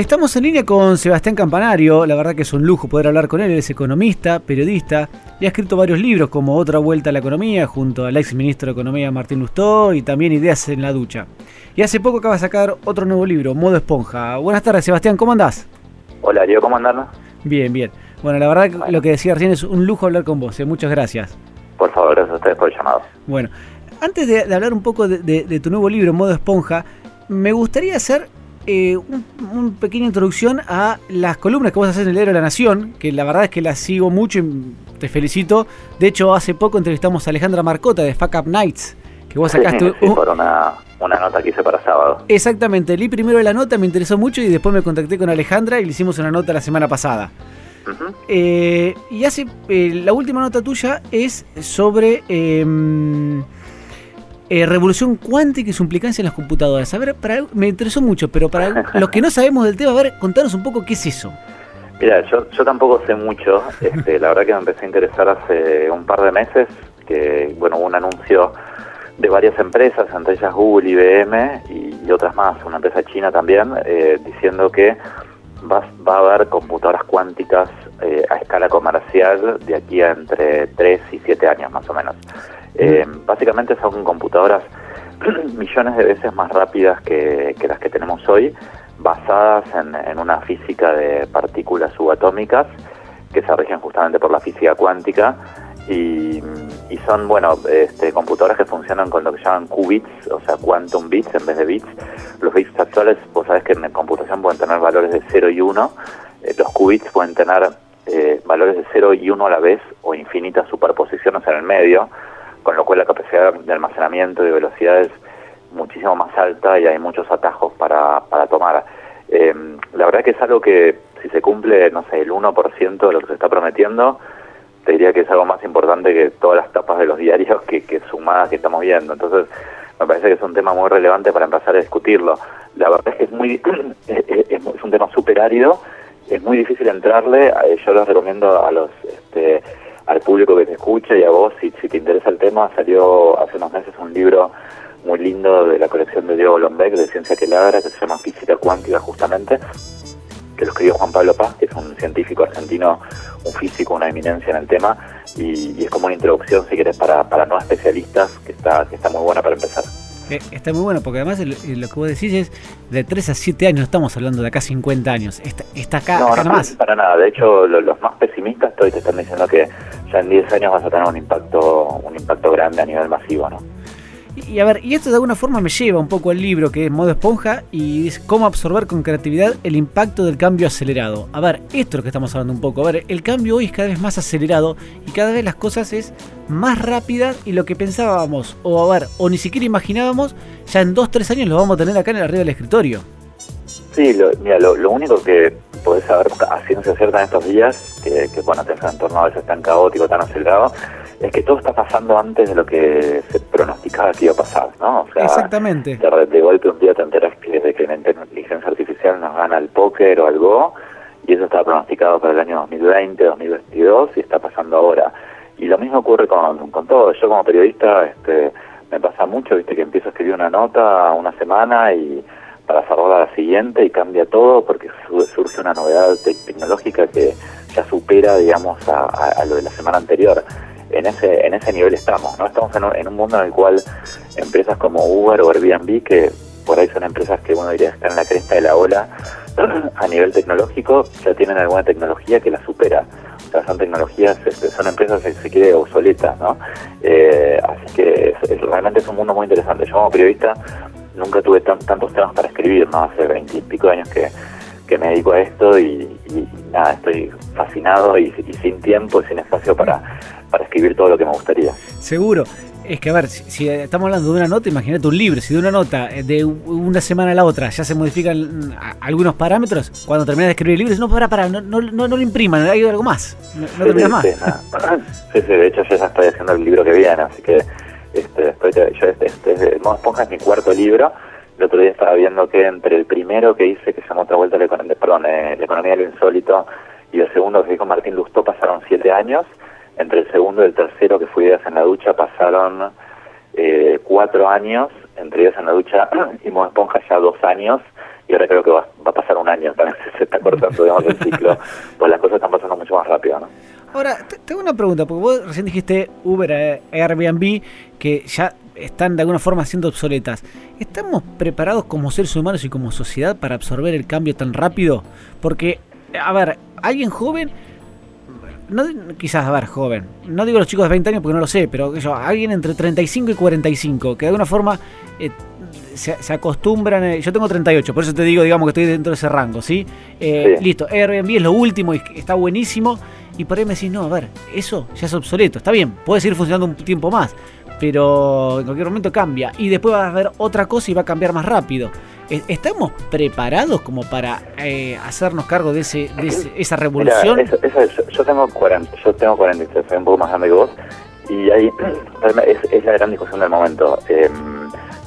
Estamos en línea con Sebastián Campanario, la verdad que es un lujo poder hablar con él, él es economista, periodista y ha escrito varios libros como Otra Vuelta a la Economía junto al ex ministro de Economía Martín Lustó y también Ideas en la Ducha. Y hace poco acaba de sacar otro nuevo libro, Modo Esponja. Buenas tardes Sebastián, ¿cómo andás? Hola, Diego, ¿cómo andás? Bien, bien. Bueno, la verdad que lo que decía recién es un lujo hablar con vos, ¿eh? muchas gracias. Por favor, gracias a ustedes por el llamado. Bueno, antes de, hablar un poco de, tu nuevo libro, Modo Esponja, me gustaría hacer eh, una pequeña introducción a las columnas que vos haces en el Diario de la Nación, que la verdad es que las sigo mucho y te felicito. De hecho, hace poco entrevistamos a Alejandra Marcota de Fuck Up Nights, que vos sacaste... Sí, por una, nota que hice para sábado. Exactamente, leí primero la nota, me interesó mucho y después me contacté con Alejandra y le hicimos una nota la semana pasada. Eh, y hace eh, la última nota tuya es sobre em, eh, revolución cuántica y su implicancia en las computadoras. A ver, para, me interesó mucho, pero para los que no sabemos del tema, a ver, contanos un poco qué es eso. Mira, yo, yo tampoco sé mucho. Este, la verdad que me empecé a interesar hace un par de meses, que bueno, hubo un anuncio de varias empresas, entre ellas Google, IBM y, otras más, una empresa china también, eh, diciendo que va, va, a haber computadoras cuánticas eh, a escala comercial de aquí a entre 3 y 7 años más o menos. Eh, básicamente son computadoras millones de veces más rápidas que, las que tenemos hoy, basadas en, una física de partículas subatómicas que se rigen justamente por la física cuántica y, son, bueno, este, computadoras que funcionan con lo que llaman qubits, o sea, quantum bits en vez de bits. Los bits actuales, vos sabés que en computación pueden tener valores de 0 y 1, eh, los qubits pueden tener eh, valores de 0 y 1 a la vez o infinitas superposiciones en el medio con lo cual la capacidad de almacenamiento y de velocidad es muchísimo más alta y hay muchos atajos para, para tomar. Eh, la verdad que es algo que si se cumple, no sé, el 1% de lo que se está prometiendo, te diría que es algo más importante que todas las tapas de los diarios que, que sumadas que estamos viendo. Entonces, me parece que es un tema muy relevante para empezar a discutirlo. La verdad es que es muy es, un tema súper árido, es muy difícil entrarle, eh, yo les recomiendo a los este, al público que te escucha y a vos, si, si te interesa el tema, salió hace unos meses un libro muy lindo de la colección de Diego Lombeck de Ciencia que Ladra, que se llama Física Cuántica justamente, que lo escribió Juan Pablo Paz, que es un científico argentino, un físico, una eminencia en el tema, y, es como una introducción, si querés, para, para no especialistas, que está, que está muy buena para empezar. Eh, está muy bueno, porque además lo que vos decís es de 3 a 7 años, estamos hablando de acá 50 años, está, está acá, no, acá no, más. Para nada, de hecho los más pesimistas te están diciendo que ya en 10 años vas a tener un impacto, un impacto grande a nivel masivo, ¿no? Y, a ver, y esto de alguna forma me lleva un poco al libro que es Modo Esponja y es cómo absorber con creatividad el impacto del cambio acelerado. A ver, esto es lo que estamos hablando un poco. A ver, el cambio hoy es cada vez más acelerado y cada vez las cosas es más rápidas y lo que pensábamos, o a ver, o ni siquiera imaginábamos, ya en 2-3 años lo vamos a tener acá en el arriba del escritorio. Sí, lo, mira, lo, único que saber a ciencia cierta en estos días, que, que bueno, te en entorno a veces tan caótico, tan acelerado, es que todo está pasando antes de lo que se pronosticaba que iba a pasar, ¿no? O sea, Exactamente. De, golpe un día te enteras que, de que la inteligencia artificial nos gana el póker o algo, y eso estaba pronosticado para el año 2020, 2022, y está pasando ahora. Y lo mismo ocurre con, con todo. Yo como periodista este, me pasa mucho, viste, que empiezo a escribir una nota una semana y para cerrar a la siguiente y cambia todo porque surge una novedad tecnológica que ya supera, digamos, a lo de la semana anterior en ese, en ese nivel estamos, ¿no? Estamos en un, mundo en el cual empresas como Uber o Airbnb, que por ahí son empresas que uno diría estar en la cresta de la ola a nivel tecnológico, ya tienen alguna tecnología que la supera. O sea, son tecnologías, este, son empresas que se quiere obsoletas, ¿no? Eh, así que realmente es un mundo muy interesante. Yo como periodista nunca tuve tantos temas para escribir, ¿no? Hace veintipico años que, que me dedico a esto y, nada, estoy fascinado y, y, sin tiempo y sin espacio para, para escribir todo lo que me gustaría. Seguro. Es que, a ver, si, estamos hablando de una nota, imagínate un libro. Si de una nota eh, de una semana a la otra ya se modifican mm, algunos parámetros, cuando terminas de escribir el libro, no, para, para, no, no, no, lo impriman, hay algo más. No, sí, más. Sí, sí, de hecho, yo ya estoy haciendo el libro que viene, así que este, después yo, este, este, Modo Esponja es mi cuarto libro. El otro día estaba viendo que entre el primero que hice, que se llamó Otra Vuelta la, perdón, eh, la Economía de lo Insólito, y el segundo que dijo Martín Lustó, pasaron siete años. Entre el segundo y el tercero, que fue Ideas en la Ducha, pasaron eh, cuatro años, entre Ideas en la Ducha y Esponja ya dos años, y ahora creo que va, a pasar un año, también se está cortando digamos, el ciclo, pues las cosas están pasando mucho más rápido, ¿no? Ahora, tengo una pregunta, porque vos recién dijiste Uber, eh, Airbnb, que ya están de alguna forma siendo obsoletas. ¿Estamos preparados como seres humanos y como sociedad para absorber el cambio tan rápido? Porque, a ver, alguien joven, no, quizás, a ver, joven, no digo los chicos de 20 años porque no lo sé, pero yo, alguien entre 35 y 45, que de alguna forma eh, se, acostumbran. Eh, yo tengo 38, por eso te digo, digamos que estoy dentro de ese rango, ¿sí? Eh, listo, Airbnb es lo último y está buenísimo. Y por ahí me decís, no, a ver, eso ya es obsoleto. Está bien, puede seguir funcionando un tiempo más, pero en cualquier momento cambia. Y después va a haber otra cosa y va a cambiar más rápido. E, ¿Estamos preparados como para eh, hacernos cargo de, ese, esa revolución? yo, tengo 40, yo tengo 43, soy un poco más grande que vos. Y ahí es, es la gran discusión del momento. Eh,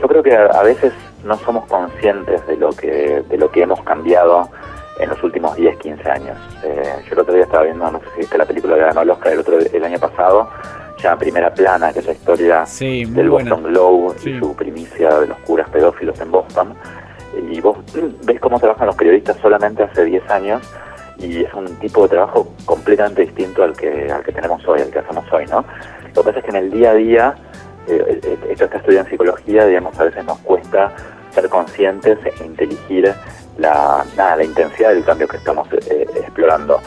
yo creo que a, veces no somos conscientes de lo que de lo que hemos cambiado en los últimos 10, 15 años. Eh, yo el otro día estaba viendo, no sé si viste la película que ganó el Oscar el, otro, el año pasado, ya Primera Plana, que es la historia del Boston Globe y su primicia de los curas pedófilos en Boston. Y vos ves cómo trabajan los periodistas solamente hace 10 años y es un tipo de trabajo completamente distinto al que, al que tenemos hoy, al que hacemos hoy, ¿no? Lo que pasa es que en el día a día eh, eh, esto está estudiado en psicología, digamos, a veces nos cuesta ser conscientes e inteligir la, nada, la intensidad del cambio que estamos eh, explorando.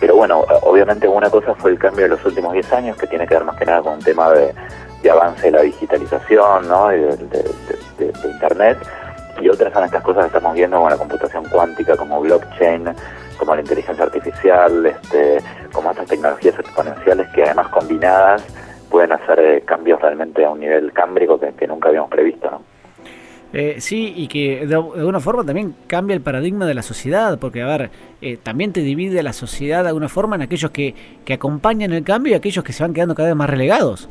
Pero bueno, obviamente una cosa fue el cambio de los últimos 10 años, que tiene que ver más que nada con un tema de, avance de la digitalización, ¿no? de, Internet, y otras son estas cosas que estamos viendo como la computación cuántica, como blockchain, como la inteligencia artificial, este, como estas tecnologías exponenciales que además combinadas pueden hacer eh, cambios realmente a un nivel cámbrico que, nunca habíamos previsto, ¿no? Eh, sí, y que de, alguna forma también cambia el paradigma de la sociedad, porque, a ver, eh, también te divide la sociedad de alguna forma en aquellos que, que acompañan el cambio y aquellos que se van quedando cada vez más relegados.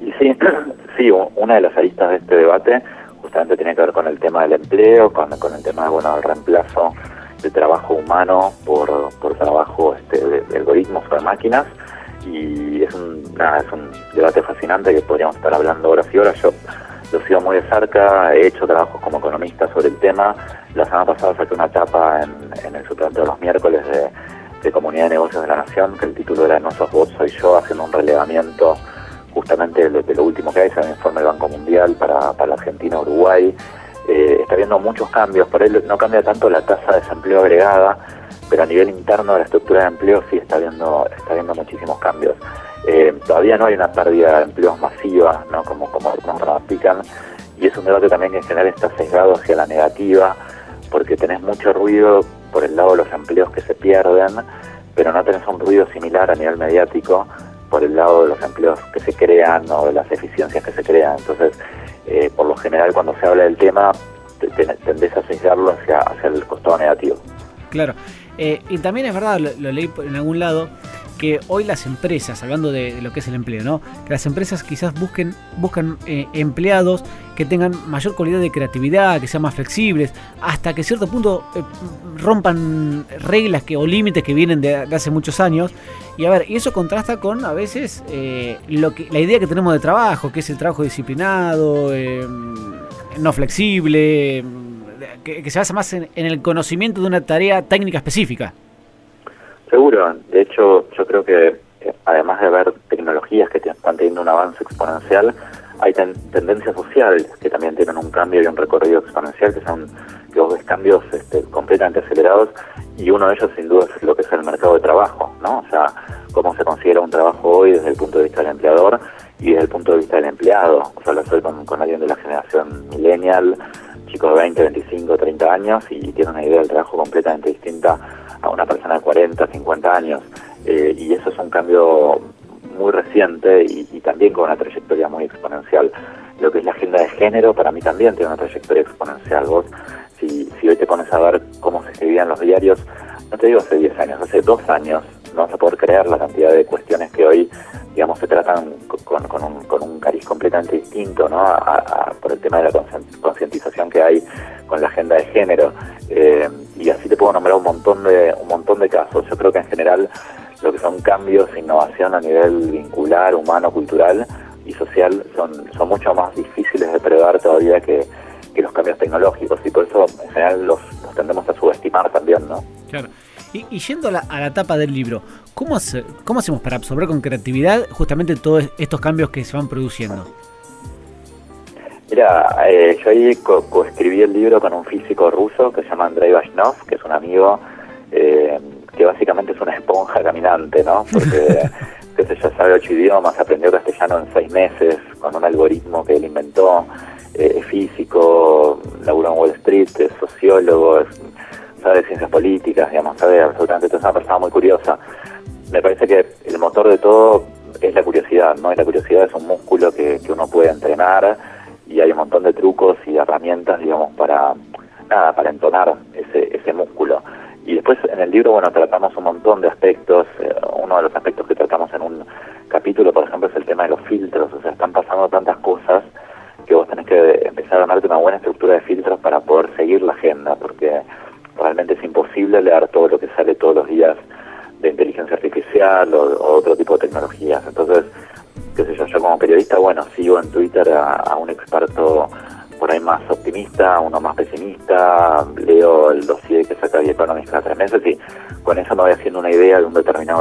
Y sí, sí, una de las aristas de este debate justamente tiene que ver con el tema del empleo, con, el tema bueno, del reemplazo de trabajo humano por, por trabajo este, de, algoritmos o de máquinas y es un, es un debate fascinante que podríamos estar hablando horas y horas. Yo lo sigo muy de cerca, he hecho trabajos como economista sobre el tema. La semana pasada saqué una etapa en, el suplemento de los miércoles de, Comunidad de Negocios de la Nación, que el título era No sos vos, soy yo, haciendo un relevamiento justamente de, lo último que hay, es el informe del Banco Mundial para, para Argentina, Uruguay. Eh, está habiendo muchos cambios, por él no cambia tanto la tasa de desempleo agregada, pero a nivel interno de la estructura de empleo sí está viendo, está viendo muchísimos cambios. Eh, todavía no hay una pérdida de empleos masiva, ¿no? como, como algunos ramifican, y es un debate también que en general está sesgado hacia la negativa, porque tenés mucho ruido por el lado de los empleos que se pierden, pero no tenés un ruido similar a nivel mediático por el lado de los empleos que se crean o de las eficiencias que se crean. Entonces, eh, por lo general, cuando se habla del tema, tendés a sesgarlo hacia, hacia el costado negativo. Claro. Eh, y también es verdad, lo, leí en algún lado, que hoy las empresas, hablando de, lo que es el empleo, ¿no? Que las empresas quizás busquen, buscan eh, empleados que tengan mayor calidad de creatividad, que sean más flexibles, hasta que cierto punto eh, rompan reglas que, o límites que vienen de, hace muchos años. Y a ver, y eso contrasta con a veces lo que, la idea que tenemos de trabajo, que es el trabajo disciplinado, no flexible que, se basa más en, el conocimiento de una tarea técnica específica. Seguro, de hecho yo creo que además de haber tecnologías que están teniendo un avance exponencial, hay tendencias sociales que también tienen un cambio y un recorrido exponencial, que son los cambios este, completamente acelerados, y uno de ellos sin duda es lo que es el mercado de trabajo, ¿no? O sea, cómo se considera un trabajo hoy desde el punto de vista del empleador y desde el punto de vista del empleado. O sea, lo soy con, con alguien de la generación millennial, chico de 20, 25, 30 años y tiene una idea del trabajo completamente distinta a una persona de 40, 50 años. Eh, y eso es un cambio muy reciente y, también con una trayectoria muy exponencial. Lo que es la agenda de género para mí también tiene una trayectoria exponencial. Vos, si, si hoy te pones a ver cómo se escribían los diarios, no te digo hace 10 años, hace dos años, no vas a poder creer la cantidad de cuestiones que hoy, digamos, se tratan con, un, con un cariz completamente distinto, ¿no? por el tema de la concientización que hay con la agenda de género. Eh, y así te puedo nombrar un montón de un montón de casos. Yo creo que en general lo que son cambios, e innovación a nivel vincular, humano, cultural y social son, son mucho más difíciles de prever todavía que, que los cambios tecnológicos y por eso en general los, tendemos a subestimar también, ¿no? Claro. Y, yendo a la, a tapa del libro, ¿cómo, ¿cómo hacemos para absorber con creatividad justamente todos estos cambios que se van produciendo? Mira, eh, yo ahí coescribí el libro con un físico ruso que se llama Andrei Vashnov, que es un amigo eh, que básicamente es una esponja caminante, ¿no? Porque, yo, sabe ocho idiomas, aprendió castellano en seis meses con un algoritmo que él inventó, eh, es físico, laburó en Wall Street, es sociólogo, es de ciencias políticas, digamos, sabe absolutamente todo, es una persona muy curiosa. Me parece que el motor de todo es la curiosidad, ¿no? Y la curiosidad es un músculo que, que uno puede entrenar y hay un montón de trucos y herramientas, digamos, para, nada, para entonar ese, ese músculo. Y después en el libro, bueno, tratamos un montón de aspectos. Eh, uno de los aspectos que tratamos en un capítulo, por ejemplo, es el tema de los filtros. O sea, están pasando tantas cosas que vos tenés que empezar a darte una buena estructura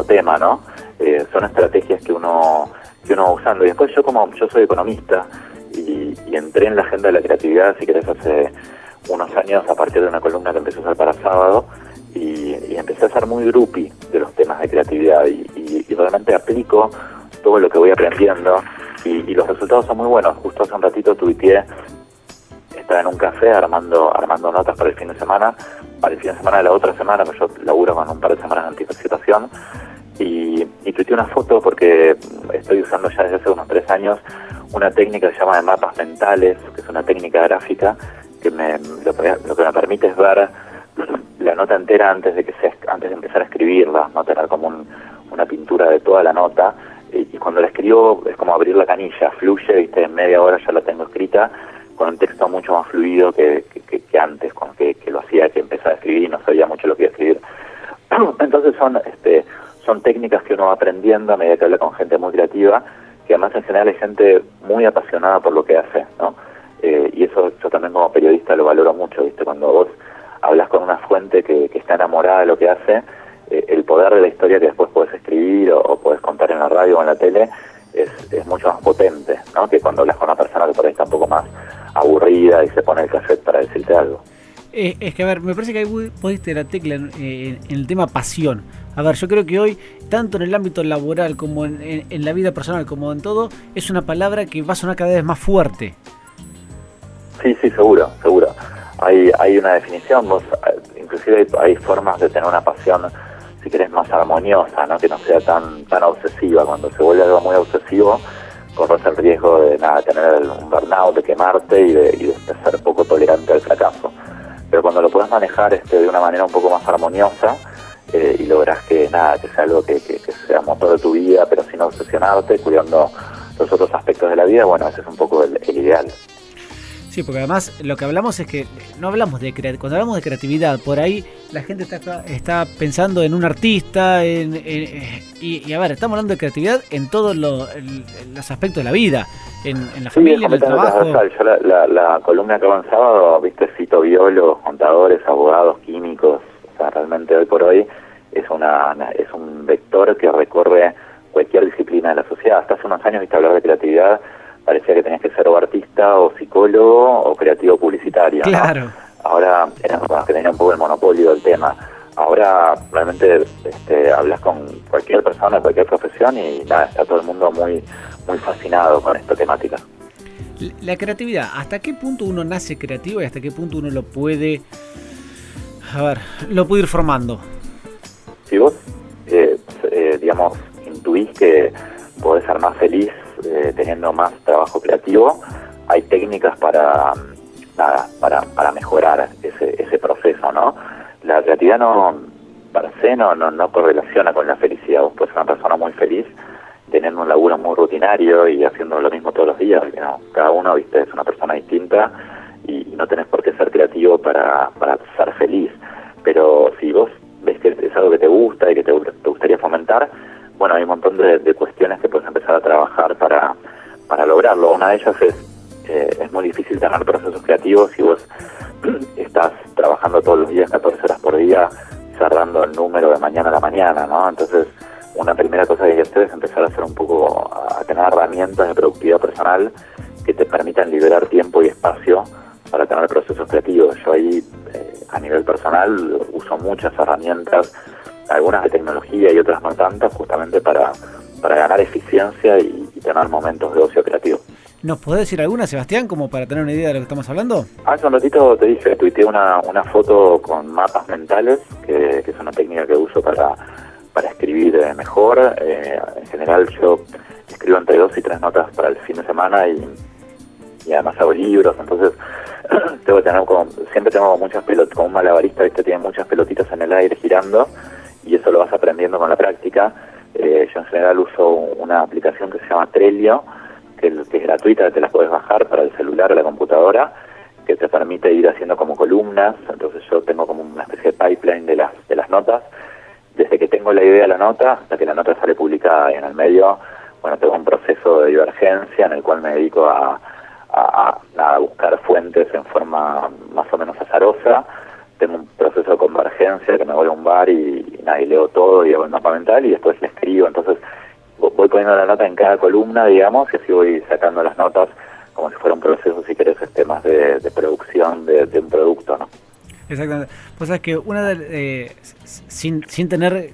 tema, ¿no? Eh, son estrategias que uno que uno va usando. Y después yo como yo soy economista y, y entré en la agenda de la creatividad, si querés, hace unos años a partir de una columna que empezó a usar para sábado y, empecé a ser muy grupi de los temas de creatividad y, realmente aplico todo lo que voy aprendiendo y, los resultados son muy buenos. Justo hace un ratito tuiteé, estaba en un café armando armando notas para el fin de semana, para el fin de semana de la otra semana, que yo laburo con un par de semanas de anticipación, y, y una foto porque estoy usando ya desde hace unos tres años una técnica que se llama de mapas mentales, que es una técnica gráfica que me, lo, que me permite es ver la nota entera antes de que se, antes de empezar a escribirla, no tener como una pintura de toda la nota y, cuando la escribo es como abrir la canilla, fluye, viste, en media hora ya la tengo escrita con un texto mucho más fluido que, que, antes, con que, lo hacía que empezaba a escribir y no sabía mucho lo que iba a escribir. Entonces son este son técnicas que uno va aprendiendo a medida que habla con gente muy creativa, que además en general hay gente muy apasionada por lo que hace, ¿no? Eh, y eso yo también como periodista lo valoro mucho, ¿viste? Cuando vos hablas con una fuente que, está enamorada de lo que hace, eh, el poder de la historia que después puedes escribir o, puedes contar en la radio o en la tele es, es, mucho más potente, ¿no? Que cuando hablas con una persona que por ahí está un poco más aburrida y se pone el cassette para decirte algo. Eh, es que, a ver, me parece que ahí pudiste la tecla en, el tema pasión. A ver, yo creo que hoy, tanto en el ámbito laboral como en, en, la vida personal, como en todo, es una palabra que va a sonar cada vez más fuerte. Sí, sí, seguro, seguro. Hay, hay una definición, vos, inclusive hay, formas de tener una pasión, si querés, más armoniosa, ¿no? que no sea tan tan obsesiva. Cuando se vuelve algo muy obsesivo, corres el riesgo de nada, tener un burnout, de quemarte y de, y de ser poco tolerante al fracaso. Pero cuando lo puedes manejar este, de una manera un poco más armoniosa eh, y logras que nada, que sea algo que, que, que sea motor de tu vida, pero sin obsesionarte, cuidando los otros aspectos de la vida, bueno, ese es un poco el ideal. Sí, porque además lo que hablamos es que no hablamos de cuando hablamos de creatividad, por ahí la gente está, está pensando en un artista, en, y, a ver, estamos hablando de creatividad en todos los aspectos de la vida, en, la familia, en el trabajo. Yo la, columna que avanzaba, viste, cito biólogos, contadores, abogados, químicos, o sea, realmente hoy por hoy es, una, es un vector que recorre cualquier disciplina de la sociedad. Hasta hace unos años, viste, hablar de creatividad parecía que tenías que ser o artista o psicólogo o creativo publicitario. Claro. Ahora eran que tenían un poco el monopolio del tema. Ahora realmente este, hablas con cualquier persona, cualquier profesión y nada, está todo el mundo muy, muy fascinado con esta temática. La creatividad, ¿hasta qué punto uno nace creativo y hasta qué punto uno lo puede, a ver, lo puede ir formando? Si vos, eh, eh, digamos, intuís que podés ser más feliz eh, teniendo más trabajo creativo, hay técnicas para para, para mejorar ese, ese proceso, ¿no? La creatividad no, para ser no, no, correlaciona con la felicidad. Vos puedes ser una persona muy feliz teniendo un laburo muy rutinario y haciendo lo mismo todos los días. no, cada uno, viste, es una persona distinta y, no tenés por qué ser creativo para, para ser feliz. Pero si vos ves que es algo que te gusta y que te, te gustaría fomentar, bueno, hay un montón de, cuestiones que trabajar para, para lograrlo. Una de ellas es eh, es muy difícil tener procesos creativos si vos estás trabajando todos los días, 14 horas por día, cerrando el número de mañana a la mañana, ¿no? Entonces, una primera cosa que hay que hacer es empezar a hacer un poco, a tener herramientas de productividad personal que te permitan liberar tiempo y espacio para tener procesos creativos. Yo ahí, eh, a nivel personal, uso muchas herramientas, algunas de tecnología y otras no tantas, justamente para, para ganar eficiencia y, y tener momentos de ocio creativo. ¿Nos podés decir alguna, Sebastián, como para tener una idea de lo que estamos hablando? Hace un ratito te dije, tuiteé una, una foto con mapas mentales, que, que es una técnica que uso para, para escribir eh, mejor. Eh, en general yo escribo entre dos y tres notas para el fin de semana y, y además hago libros, entonces tengo que tener como, siempre tengo muchas pelotas, como un malabarista, ¿viste? tiene muchas pelotitas en el aire girando y eso lo vas aprendiendo con la práctica. Eh, yo en general uso una aplicación que se llama Trello, que, es gratuita, te la puedes bajar para el celular o la computadora, que te permite ir haciendo como columnas, entonces yo tengo como una especie de pipeline de las, de las notas, desde que tengo la idea de la nota hasta que la nota sale publicada y en el medio, bueno, tengo un proceso de divergencia en el cual me dedico a, a, a buscar fuentes en forma más o menos azarosa, tengo un proceso de convergencia que me voy a un bar y, y, leo todo y hago el mapa mental y después le escribo, entonces voy poniendo la nota en cada columna, digamos, y así voy sacando las notas como si fuera un proceso, si querés, este, más de, producción de, de, un producto, ¿no? Exactamente. Pues sabes que una de, eh, sin, sin tener,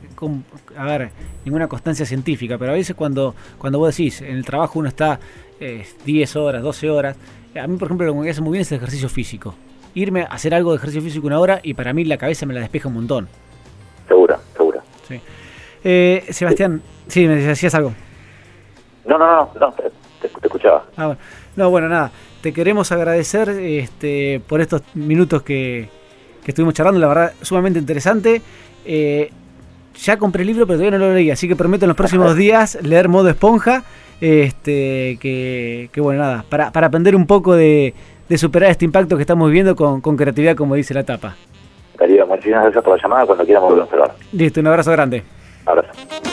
a ver, ninguna constancia científica, pero a veces cuando, cuando vos decís, en el trabajo uno está eh, 10 horas, 12 horas, a mí por ejemplo lo que me hace muy bien es el ejercicio físico. Irme a hacer algo de ejercicio físico una hora y para mí la cabeza me la despeja un montón. Segura, segura. Sí. Eh, Sebastián, sí. sí, me decías algo. No, no, no, no te, te, escuchaba. Ah, bueno. No, bueno, nada, te queremos agradecer este, por estos minutos que, que estuvimos charlando, la verdad, sumamente interesante. Eh, ya compré el libro, pero todavía no lo leí, así que prometo en los próximos días leer modo esponja. Este, que, que bueno, nada, para, para aprender un poco de, de, superar este impacto que estamos viviendo con, con creatividad, como dice la tapa. Darío, muchísimas gracias por la llamada. Cuando quieras volvemos a hablar. Listo, un abrazo grande. Abrazo.